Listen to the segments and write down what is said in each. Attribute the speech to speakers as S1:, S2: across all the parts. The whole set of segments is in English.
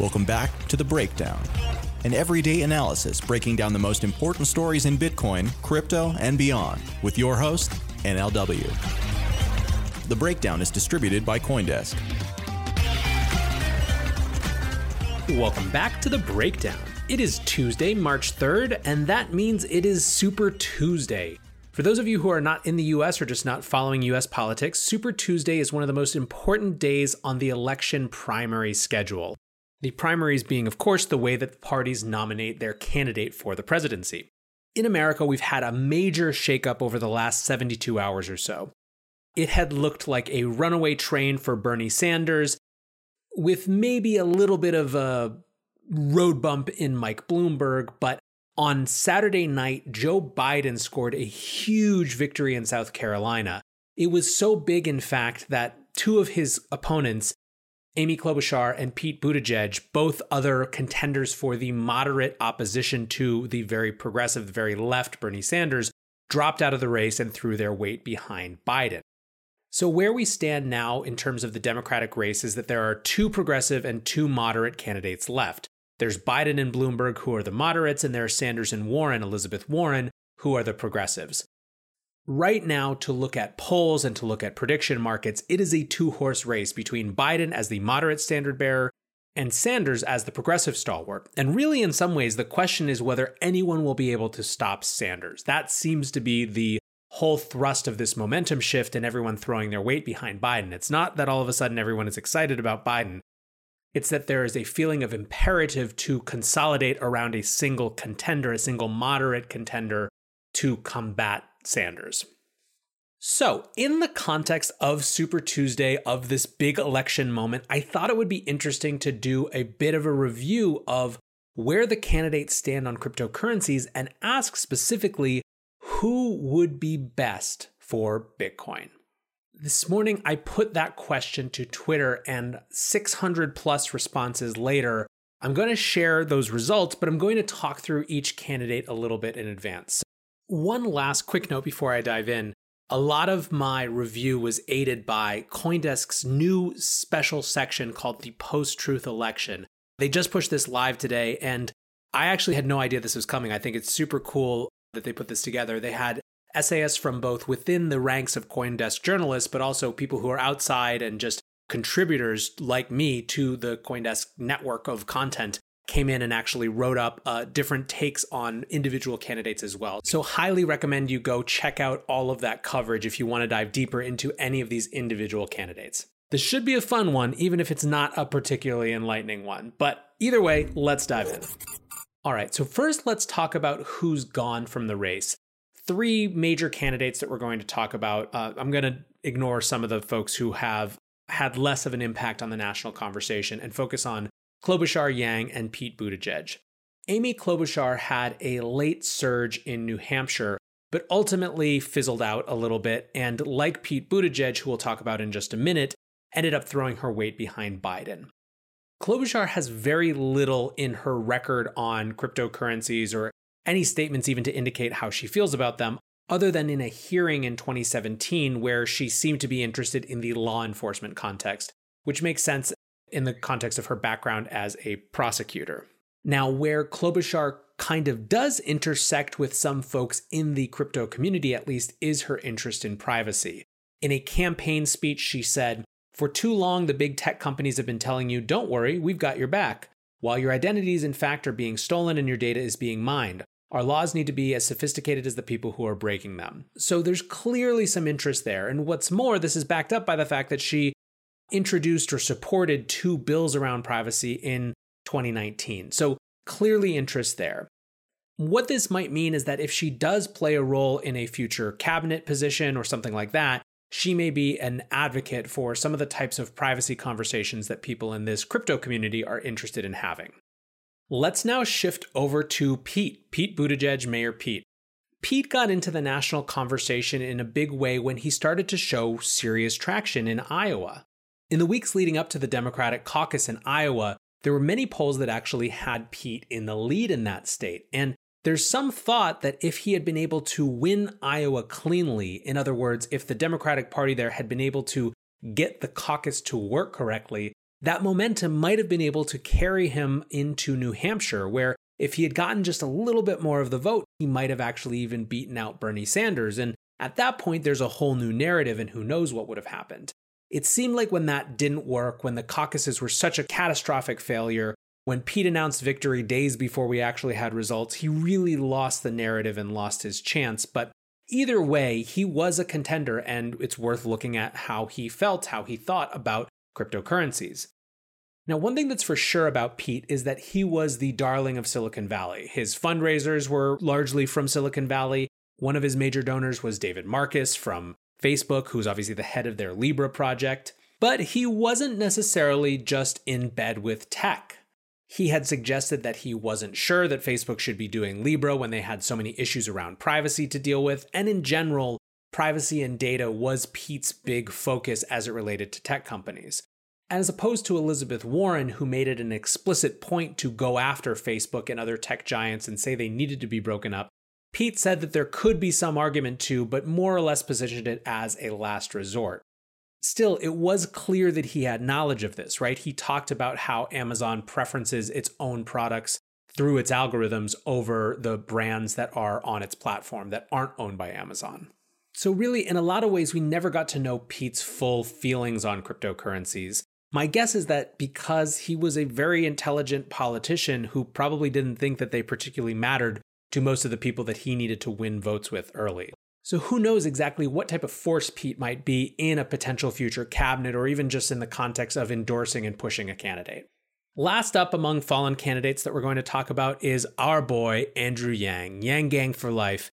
S1: Welcome back to The Breakdown, an everyday analysis breaking down the most important stories in Bitcoin, crypto, and beyond with your host, NLW. The Breakdown is distributed by Coindesk.
S2: Welcome back to The Breakdown. It is Tuesday, March 3rd, and that means it is Super Tuesday. For those of you who are not in the US or just not following US politics, Super Tuesday is one of the most important days on the election primary schedule. The primaries being, of course, the way that the parties nominate their candidate for the presidency. In America, we've had a major shakeup over the last 72 hours or so. It had looked like a runaway train for Bernie Sanders, with maybe a little bit of a road bump in Mike Bloomberg, but on Saturday night, Joe Biden scored a huge victory in South Carolina. It was so big, in fact, that two of his opponents, Amy Klobuchar and Pete Buttigieg, both other contenders for the moderate opposition to the very progressive, the very left Bernie Sanders, dropped out of the race and threw their weight behind Biden. So, where we stand now in terms of the Democratic race is that there are two progressive and two moderate candidates left. There's Biden and Bloomberg, who are the moderates, and there are Sanders and Warren, Elizabeth Warren, who are the progressives. Right now, to look at polls and to look at prediction markets, it is a two horse race between Biden as the moderate standard bearer and Sanders as the progressive stalwart. And really, in some ways, the question is whether anyone will be able to stop Sanders. That seems to be the whole thrust of this momentum shift and everyone throwing their weight behind Biden. It's not that all of a sudden everyone is excited about Biden. It's that there is a feeling of imperative to consolidate around a single contender, a single moderate contender to combat Sanders. So, in the context of Super Tuesday, of this big election moment, I thought it would be interesting to do a bit of a review of where the candidates stand on cryptocurrencies and ask specifically who would be best for Bitcoin. This morning, I put that question to Twitter, and 600 plus responses later, I'm going to share those results, but I'm going to talk through each candidate a little bit in advance. One last quick note before I dive in. A lot of my review was aided by Coindesk's new special section called the Post Truth Election. They just pushed this live today, and I actually had no idea this was coming. I think it's super cool that they put this together. They had essayists from both within the ranks of Coindesk journalists, but also people who are outside and just contributors like me to the Coindesk network of content came in and actually wrote up uh, different takes on individual candidates as well. So, highly recommend you go check out all of that coverage if you want to dive deeper into any of these individual candidates. This should be a fun one, even if it's not a particularly enlightening one. But either way, let's dive in. All right, so first let's talk about who's gone from the race. Three major candidates that we're going to talk about. Uh, I'm going to ignore some of the folks who have had less of an impact on the national conversation and focus on Klobuchar, Yang, and Pete Buttigieg. Amy Klobuchar had a late surge in New Hampshire, but ultimately fizzled out a little bit, and like Pete Buttigieg, who we'll talk about in just a minute, ended up throwing her weight behind Biden. Klobuchar has very little in her record on cryptocurrencies or any statements even to indicate how she feels about them, other than in a hearing in 2017 where she seemed to be interested in the law enforcement context, which makes sense in the context of her background as a prosecutor. Now, where Klobuchar kind of does intersect with some folks in the crypto community, at least, is her interest in privacy. In a campaign speech, she said, For too long, the big tech companies have been telling you, don't worry, we've got your back, while your identities, in fact, are being stolen and your data is being mined. Our laws need to be as sophisticated as the people who are breaking them. So there's clearly some interest there. And what's more, this is backed up by the fact that she introduced or supported two bills around privacy in 2019. So clearly interest there. What this might mean is that if she does play a role in a future cabinet position or something like that, she may be an advocate for some of the types of privacy conversations that people in this crypto community are interested in having. Let's now shift over to Pete, Pete Buttigieg, Mayor Pete. Pete got into the national conversation in a big way when he started to show serious traction in Iowa. In the weeks leading up to the Democratic caucus in Iowa, there were many polls that actually had Pete in the lead in that state. And there's some thought that if he had been able to win Iowa cleanly, in other words, if the Democratic Party there had been able to get the caucus to work correctly, that momentum might have been able to carry him into New Hampshire, where if he had gotten just a little bit more of the vote, he might have actually even beaten out Bernie Sanders. And at that point, there's a whole new narrative, and who knows what would have happened. It seemed like when that didn't work, when the caucuses were such a catastrophic failure, when Pete announced victory days before we actually had results, he really lost the narrative and lost his chance. But either way, he was a contender, and it's worth looking at how he felt, how he thought about cryptocurrencies. Now, one thing that's for sure about Pete is that he was the darling of Silicon Valley. His fundraisers were largely from Silicon Valley. One of his major donors was David Marcus from Facebook, who's obviously the head of their Libra project. But he wasn't necessarily just in bed with tech. He had suggested that he wasn't sure that Facebook should be doing Libra when they had so many issues around privacy to deal with. And in general, privacy and data was Pete's big focus as it related to tech companies. As opposed to Elizabeth Warren, who made it an explicit point to go after Facebook and other tech giants and say they needed to be broken up, Pete said that there could be some argument to, but more or less positioned it as a last resort still, it was clear that he had knowledge of this, right? He talked about how Amazon preferences its own products through its algorithms over the brands that are on its platform that aren't owned by Amazon. So, really, in a lot of ways, we never got to know Pete's full feelings on cryptocurrencies. My guess is that because he was a very intelligent politician who probably didn't think that they particularly mattered to most of the people that he needed to win votes with early. So who knows exactly what type of force Pete might be in a potential future cabinet or even just in the context of endorsing and pushing a candidate. Last up among fallen candidates that we're going to talk about is our boy Andrew Yang, Yang Gang for life.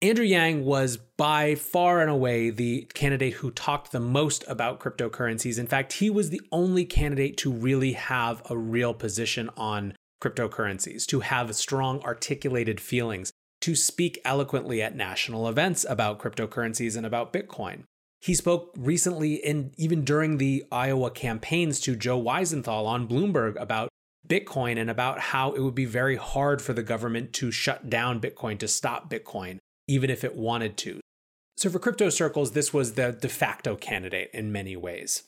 S2: Andrew Yang was by far and away the candidate who talked the most about cryptocurrencies. In fact, he was the only candidate to really have a real position on cryptocurrencies, to have strong articulated feelings to speak eloquently at national events about cryptocurrencies and about Bitcoin. He spoke recently and even during the Iowa campaigns to Joe Weisenthal on Bloomberg about Bitcoin and about how it would be very hard for the government to shut down Bitcoin, to stop Bitcoin, even if it wanted to. So, for crypto circles, this was the de facto candidate in many ways.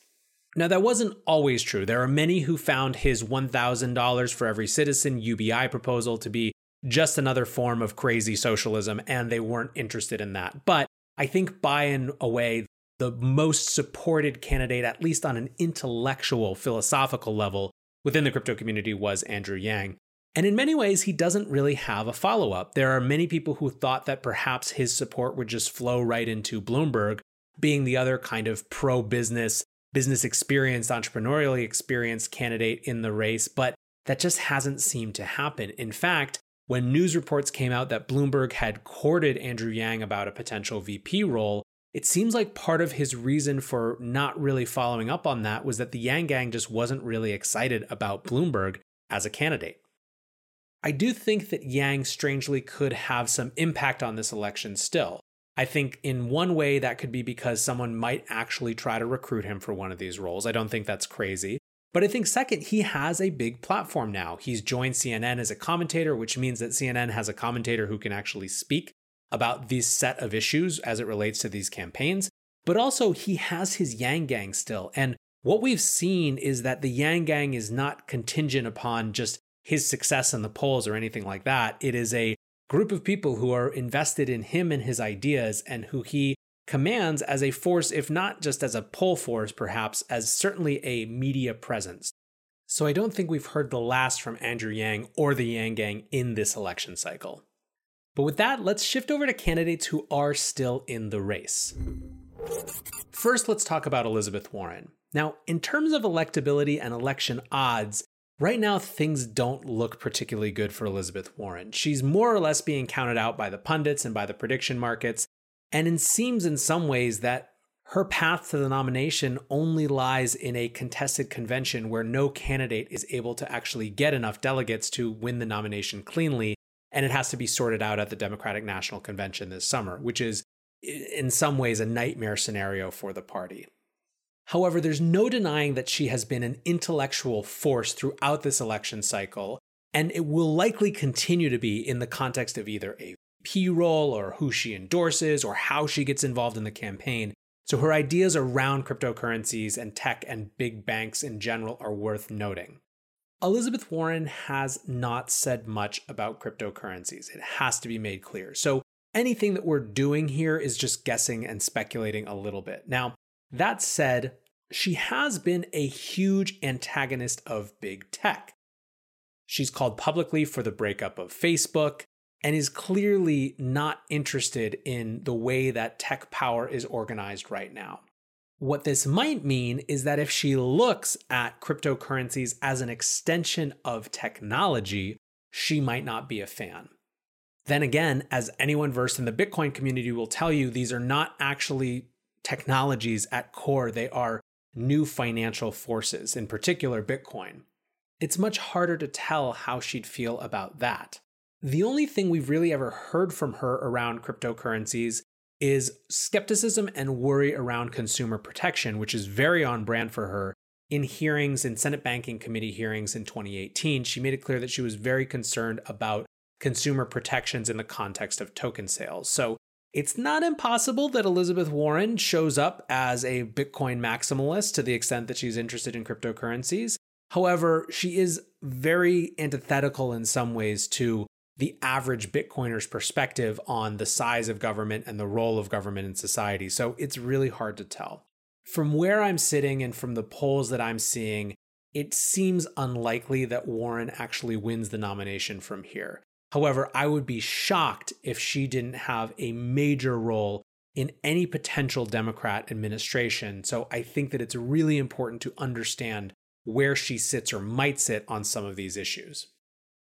S2: Now, that wasn't always true. There are many who found his $1,000 for every citizen UBI proposal to be just another form of crazy socialism, and they weren't interested in that. But I think by and away, the most supported candidate, at least on an intellectual, philosophical level within the crypto community, was Andrew Yang. And in many ways, he doesn't really have a follow up. There are many people who thought that perhaps his support would just flow right into Bloomberg, being the other kind of pro business, business experienced, entrepreneurially experienced candidate in the race. But that just hasn't seemed to happen. In fact, when news reports came out that Bloomberg had courted Andrew Yang about a potential VP role, it seems like part of his reason for not really following up on that was that the Yang Gang just wasn't really excited about Bloomberg as a candidate. I do think that Yang strangely could have some impact on this election still. I think in one way that could be because someone might actually try to recruit him for one of these roles. I don't think that's crazy. But I think second, he has a big platform now. He's joined CNN as a commentator, which means that CNN has a commentator who can actually speak about these set of issues as it relates to these campaigns. But also, he has his Yang Gang still. And what we've seen is that the Yang Gang is not contingent upon just his success in the polls or anything like that. It is a group of people who are invested in him and his ideas and who he commands as a force, if not just as a pull force, perhaps, as certainly a media presence. So I don't think we've heard the last from Andrew Yang or the Yang Gang in this election cycle. But with that, let's shift over to candidates who are still in the race. First, let's talk about Elizabeth Warren. Now, in terms of electability and election odds, right now things don't look particularly good for Elizabeth Warren. She's more or less being counted out by the pundits and by the prediction markets, and it seems in some ways that her path to the nomination only lies in a contested convention where no candidate is able to actually get enough delegates to win the nomination cleanly. And it has to be sorted out at the Democratic National Convention this summer, which is in some ways a nightmare scenario for the party. However, there's no denying that she has been an intellectual force throughout this election cycle, and it will likely continue to be in the context of either a P role or who she endorses or how she gets involved in the campaign. So her ideas around cryptocurrencies and tech and big banks in general are worth noting. Elizabeth Warren has not said much about cryptocurrencies. It has to be made clear. So anything that we're doing here is just guessing and speculating a little bit. Now, that said, she has been a huge antagonist of big tech. She's called publicly for the breakup of Facebook and is clearly not interested in the way that tech power is organized right now. What this might mean is that if she looks at cryptocurrencies as an extension of technology, she might not be a fan. Then again, as anyone versed in the Bitcoin community will tell you, these are not actually technologies at core, they are new financial forces, in particular Bitcoin. It's much harder to tell how she'd feel about that. The only thing we've really ever heard from her around cryptocurrencies is skepticism and worry around consumer protection, which is very on brand for her. In hearings, in Senate Banking Committee hearings in 2018, she made it clear that she was very concerned about consumer protections in the context of token sales. So it's not impossible that Elizabeth Warren shows up as a Bitcoin maximalist to the extent that she's interested in cryptocurrencies. However, she is very antithetical in some ways to the average Bitcoiner's perspective on the size of government and the role of government in society. So it's really hard to tell. From where I'm sitting and from the polls that I'm seeing, it seems unlikely that Warren actually wins the nomination from here. However, I would be shocked if she didn't have a major role in any potential Democrat administration. So I think that it's really important to understand where she sits or might sit on some of these issues.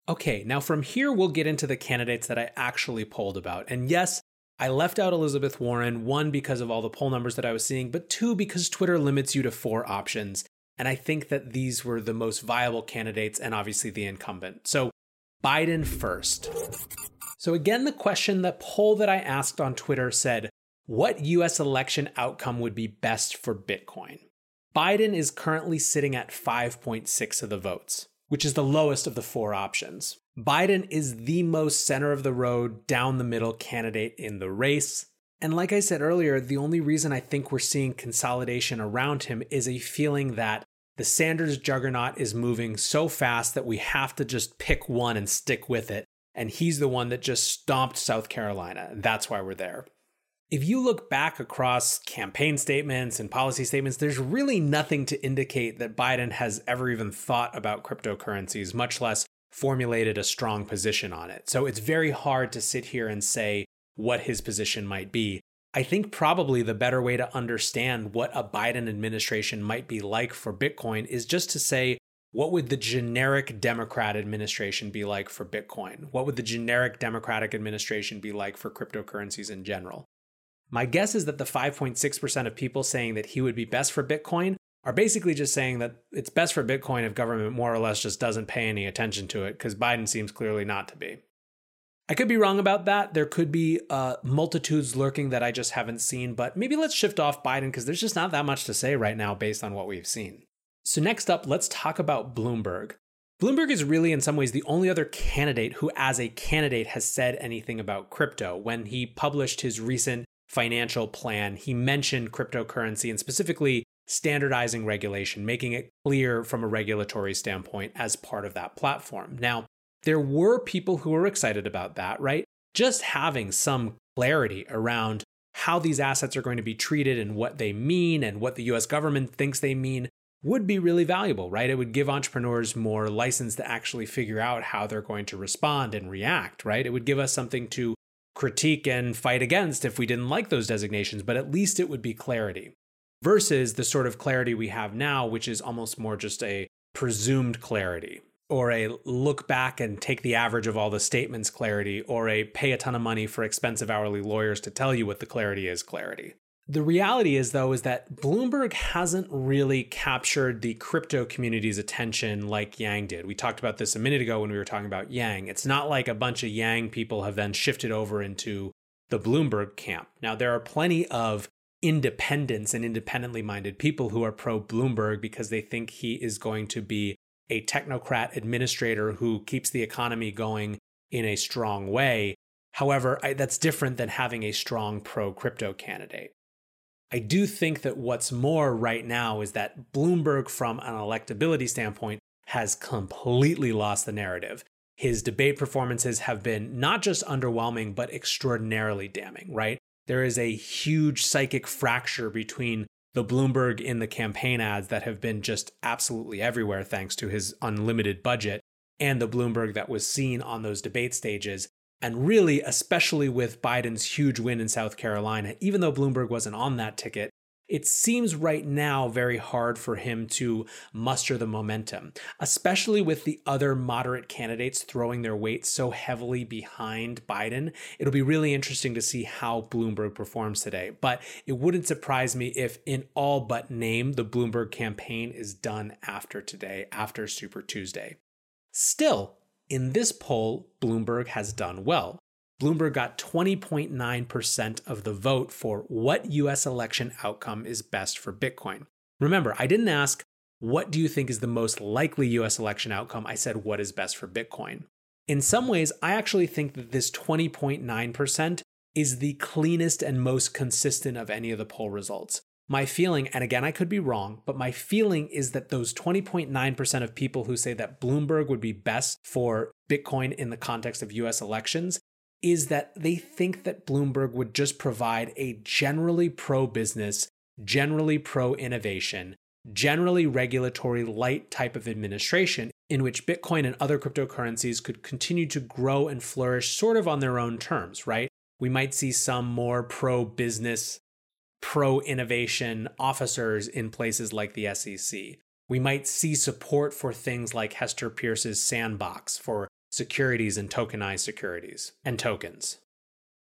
S2: Okay, now from here, we'll get into the candidates that I actually polled about. And yes, I left out Elizabeth Warren, one, because of all the poll numbers that I was seeing, but two, because Twitter limits you to four options. And I think that these were the most viable candidates and obviously the incumbent. So Biden first. So again, the question, the poll that I asked on Twitter said, what US election outcome would be best for Bitcoin? Biden is currently sitting at 5.6 of the votes which is the lowest of the four options. Biden is the most center of the road, down the middle candidate in the race. And like I said earlier, the only reason I think we're seeing consolidation around him is a feeling that the Sanders juggernaut is moving so fast that we have to just pick one and stick with it. And he's the one that just stomped South Carolina. That's why we're there if you look back across campaign statements and policy statements, there's really nothing to indicate that Biden has ever even thought about cryptocurrencies, much less formulated a strong position on it. So it's very hard to sit here and say what his position might be. I think probably the better way to understand what a Biden administration might be like for Bitcoin is just to say, what would the generic Democrat administration be like for Bitcoin? What would the generic Democratic administration be like for cryptocurrencies in general? My guess is that the 5.6% of people saying that he would be best for Bitcoin are basically just saying that it's best for Bitcoin if government more or less just doesn't pay any attention to it, because Biden seems clearly not to be. I could be wrong about that. There could be uh, multitudes lurking that I just haven't seen, but maybe let's shift off Biden because there's just not that much to say right now based on what we've seen. So, next up, let's talk about Bloomberg. Bloomberg is really, in some ways, the only other candidate who, as a candidate, has said anything about crypto. When he published his recent financial plan, he mentioned cryptocurrency and specifically standardizing regulation, making it clear from a regulatory standpoint as part of that platform. Now, there were people who were excited about that, right? Just having some clarity around how these assets are going to be treated and what they mean and what the US government thinks they mean would be really valuable, right? It would give entrepreneurs more license to actually figure out how they're going to respond and react, right? It would give us something to critique and fight against if we didn't like those designations, but at least it would be clarity versus the sort of clarity we have now, which is almost more just a presumed clarity or a look back and take the average of all the statements clarity or a pay a ton of money for expensive hourly lawyers to tell you what the clarity is clarity. The reality is, though, is that Bloomberg hasn't really captured the crypto community's attention like Yang did. We talked about this a minute ago when we were talking about Yang. It's not like a bunch of Yang people have then shifted over into the Bloomberg camp. Now, there are plenty of independents and independently minded people who are pro Bloomberg because they think he is going to be a technocrat administrator who keeps the economy going in a strong way. However, I, that's different than having a strong pro crypto candidate. I do think that what's more right now is that Bloomberg, from an electability standpoint, has completely lost the narrative. His debate performances have been not just underwhelming, but extraordinarily damning, right? There is a huge psychic fracture between the Bloomberg in the campaign ads that have been just absolutely everywhere thanks to his unlimited budget, and the Bloomberg that was seen on those debate stages. And really, especially with Biden's huge win in South Carolina, even though Bloomberg wasn't on that ticket, it seems right now very hard for him to muster the momentum, especially with the other moderate candidates throwing their weight so heavily behind Biden. It'll be really interesting to see how Bloomberg performs today. But it wouldn't surprise me if, in all but name, the Bloomberg campaign is done after today, after Super Tuesday. Still, in this poll, Bloomberg has done well. Bloomberg got 20.9% of the vote for what US election outcome is best for Bitcoin. Remember, I didn't ask, what do you think is the most likely US election outcome? I said, what is best for Bitcoin? In some ways, I actually think that this 20.9% is the cleanest and most consistent of any of the poll results. My feeling, and again, I could be wrong, but my feeling is that those 20.9% of people who say that Bloomberg would be best for Bitcoin in the context of US elections is that they think that Bloomberg would just provide a generally pro business, generally pro innovation, generally regulatory light type of administration in which Bitcoin and other cryptocurrencies could continue to grow and flourish sort of on their own terms, right? We might see some more pro business pro innovation officers in places like the SEC. We might see support for things like Hester Peirce's sandbox for securities and tokenized securities and tokens.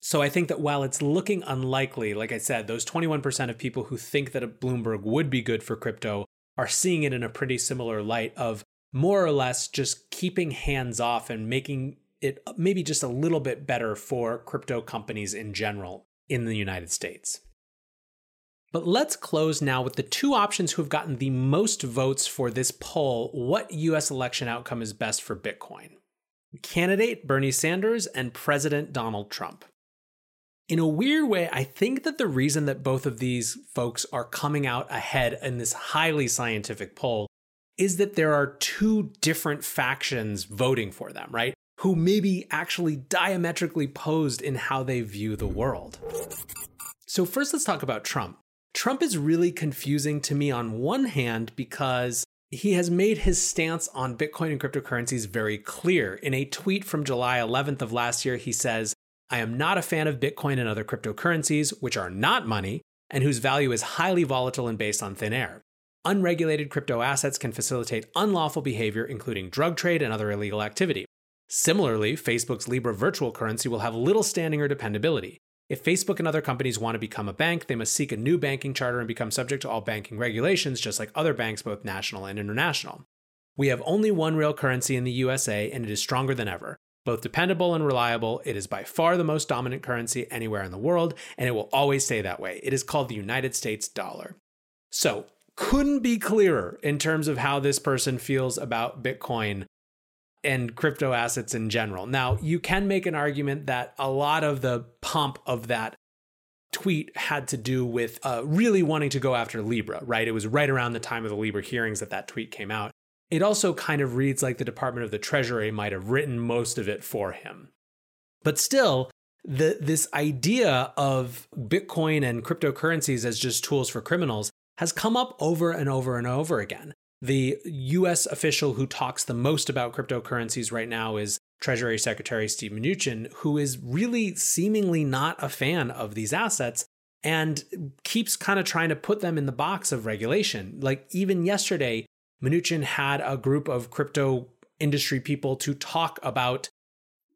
S2: So I think that while it's looking unlikely, like I said, those 21% of people who think that a Bloomberg would be good for crypto are seeing it in a pretty similar light of more or less just keeping hands off and making it maybe just a little bit better for crypto companies in general in the United States. But let's close now with the two options who have gotten the most votes for this poll what US election outcome is best for Bitcoin? Candidate Bernie Sanders and President Donald Trump. In a weird way, I think that the reason that both of these folks are coming out ahead in this highly scientific poll is that there are two different factions voting for them, right? Who may be actually diametrically posed in how they view the world. So, first, let's talk about Trump. Trump is really confusing to me on one hand because he has made his stance on Bitcoin and cryptocurrencies very clear. In a tweet from July 11th of last year, he says, I am not a fan of Bitcoin and other cryptocurrencies, which are not money and whose value is highly volatile and based on thin air. Unregulated crypto assets can facilitate unlawful behavior, including drug trade and other illegal activity. Similarly, Facebook's Libra virtual currency will have little standing or dependability. If Facebook and other companies want to become a bank, they must seek a new banking charter and become subject to all banking regulations, just like other banks, both national and international. We have only one real currency in the USA, and it is stronger than ever. Both dependable and reliable, it is by far the most dominant currency anywhere in the world, and it will always stay that way. It is called the United States dollar. So, couldn't be clearer in terms of how this person feels about Bitcoin and crypto assets in general. Now, you can make an argument that a lot of the pomp of that tweet had to do with uh, really wanting to go after Libra, right? It was right around the time of the Libra hearings that that tweet came out. It also kind of reads like the Department of the Treasury might have written most of it for him. But still, the, this idea of Bitcoin and cryptocurrencies as just tools for criminals has come up over and over and over again. The US official who talks the most about cryptocurrencies right now is Treasury Secretary Steve Mnuchin, who is really seemingly not a fan of these assets and keeps kind of trying to put them in the box of regulation. Like even yesterday, Mnuchin had a group of crypto industry people to talk about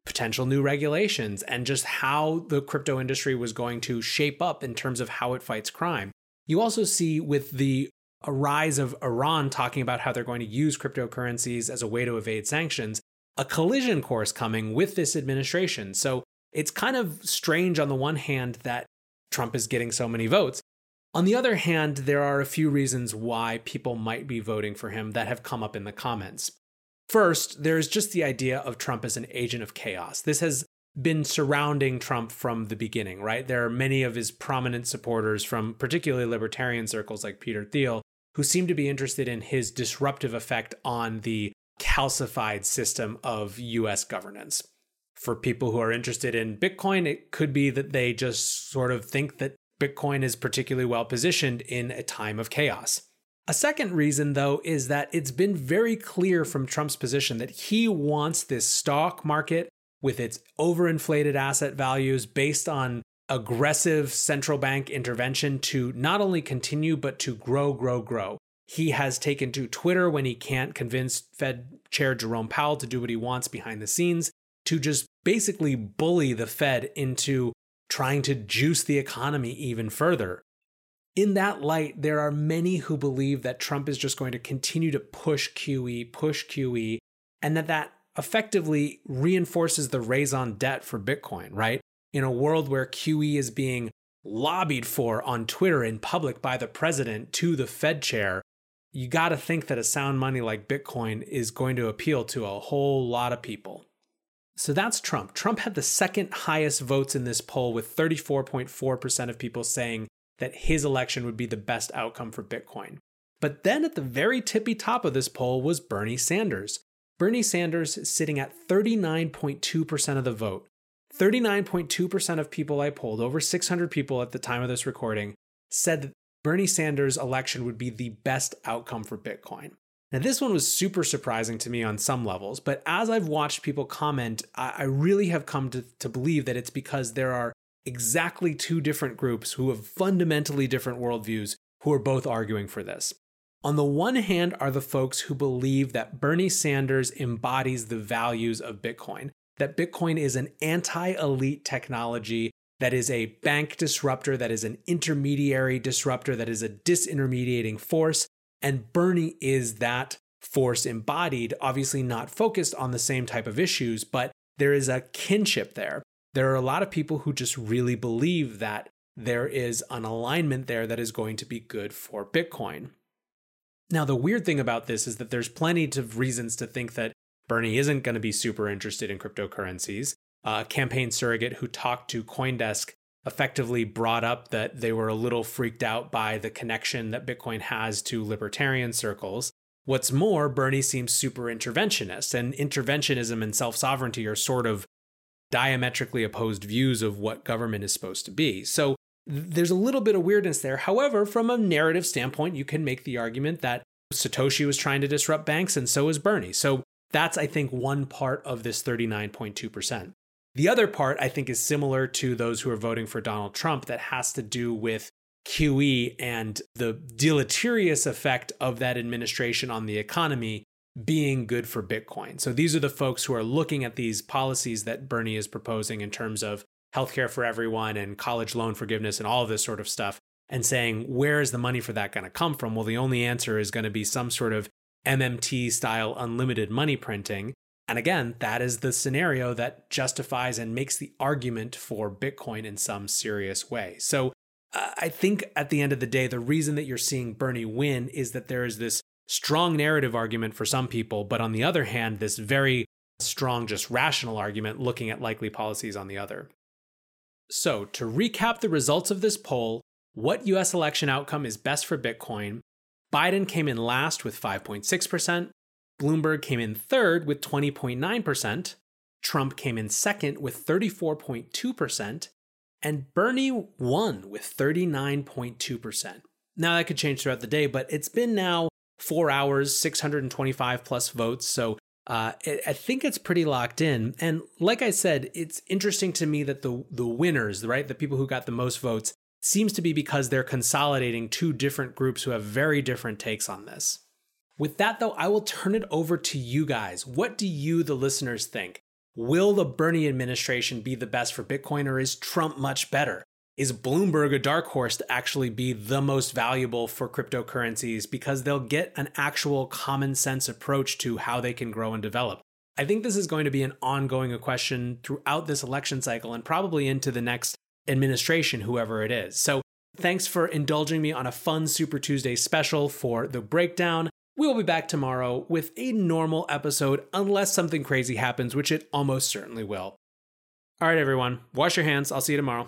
S2: potential new regulations and just how the crypto industry was going to shape up in terms of how it fights crime. You also see with the rise of Iran talking about how they're going to use cryptocurrencies as a way to evade sanctions, a collision course coming with this administration. So it's kind of strange on the one hand that Trump is getting so many votes. On the other hand, there are a few reasons why people might be voting for him that have come up in the comments. First, there's just the idea of Trump as an agent of chaos. This has been surrounding Trump from the beginning, right? There are many of his prominent supporters from particularly libertarian circles like Peter Thiel who seem to be interested in his disruptive effect on the calcified system of US governance. For people who are interested in Bitcoin, it could be that they just sort of think that Bitcoin is particularly well positioned in a time of chaos. A second reason, though, is that it's been very clear from Trump's position that he wants this stock market with its overinflated asset values based on aggressive central bank intervention to not only continue, but to grow, grow, grow. He has taken to Twitter when he can't convince Fed Chair Jerome Powell to do what he wants behind the scenes to just basically bully the Fed into trying to juice the economy even further. In that light, there are many who believe that Trump is just going to continue to push QE, push QE, and that that effectively reinforces the raison d'etre for Bitcoin, right? In a world where QE is being lobbied for on Twitter in public by the president to the Fed chair, you got to think that a sound money like Bitcoin is going to appeal to a whole lot of people. So that's Trump. Trump had the second highest votes in this poll, with 34.4% of people saying that his election would be the best outcome for Bitcoin. But then at the very tippy top of this poll was Bernie Sanders. Bernie Sanders sitting at 39.2% of the vote. 39.2% of people I polled, over 600 people at the time of this recording, said that Bernie Sanders' election would be the best outcome for Bitcoin. Now, this one was super surprising to me on some levels, but as I've watched people comment, I, really have come to, to believe that it's because there are exactly two different groups who have fundamentally different worldviews who are both arguing for this. On the one hand, are the folks who believe that Bernie Sanders embodies the values of Bitcoin, that Bitcoin is an anti elite technology that is a bank disruptor, that is an intermediary disruptor, that is a disintermediating force. And Bernie is that force embodied, obviously not focused on the same type of issues, but there is a kinship there. There are a lot of people who just really believe that there is an alignment there that is going to be good for Bitcoin. Now, the weird thing about this is that there's plenty of reasons to think that Bernie isn't going to be super interested in cryptocurrencies uh, campaign surrogate who talked to Coindesk effectively brought up that they were a little freaked out by the connection that Bitcoin has to libertarian circles. What's more, Bernie seems super interventionist, and interventionism and self sovereignty are sort of diametrically opposed views of what government is supposed to be. So there's a little bit of weirdness there. However, from a narrative standpoint, you can make the argument that Satoshi was trying to disrupt banks, and so is Bernie. So that's, I think, one part of this 39.2%. The other part, I think, is similar to those who are voting for Donald Trump that has to do with QE and the deleterious effect of that administration on the economy being good for Bitcoin. So these are the folks who are looking at these policies that Bernie is proposing in terms of healthcare for everyone and college loan forgiveness and all of this sort of stuff and saying, where is the money for that going to come from? Well, the only answer is going to be some sort of MMT style unlimited money printing. And again, that is the scenario that justifies and makes the argument for Bitcoin in some serious way. So uh, I think at the end of the day, the reason that you're seeing Bernie win is that there is this strong narrative argument for some people, but on the other hand, this very strong, just rational argument looking at likely policies on the other. So, to recap the results of this poll, what US election outcome is best for Bitcoin? Biden came in last with 5.6%, Bloomberg came in third with 20.9%. Trump came in second with 34.2%, and Bernie won with 39.2%. Now, that could change throughout the day, but it's been now four hours, 625 plus votes. So uh, I think it's pretty locked in. And like I said, it's interesting to me that the the winners, right, the people who got the most votes, seems to be because they're consolidating two different groups who have very different takes on this. With that, though, I will turn it over to you guys. What do you, the listeners, think? Will the Bernie administration be the best for Bitcoin, or is Trump much better? is Bloomberg a dark horse to actually be the most valuable for cryptocurrencies because they'll get an actual common sense approach to how they can grow and develop? I think this is going to be an ongoing question throughout this election cycle and probably into the next administration, whoever it is. So, thanks for indulging me on a fun Super Tuesday special for the breakdown. We will be back tomorrow with a normal episode unless something crazy happens, which it almost certainly will. All right, everyone, wash your hands. I'll see you tomorrow.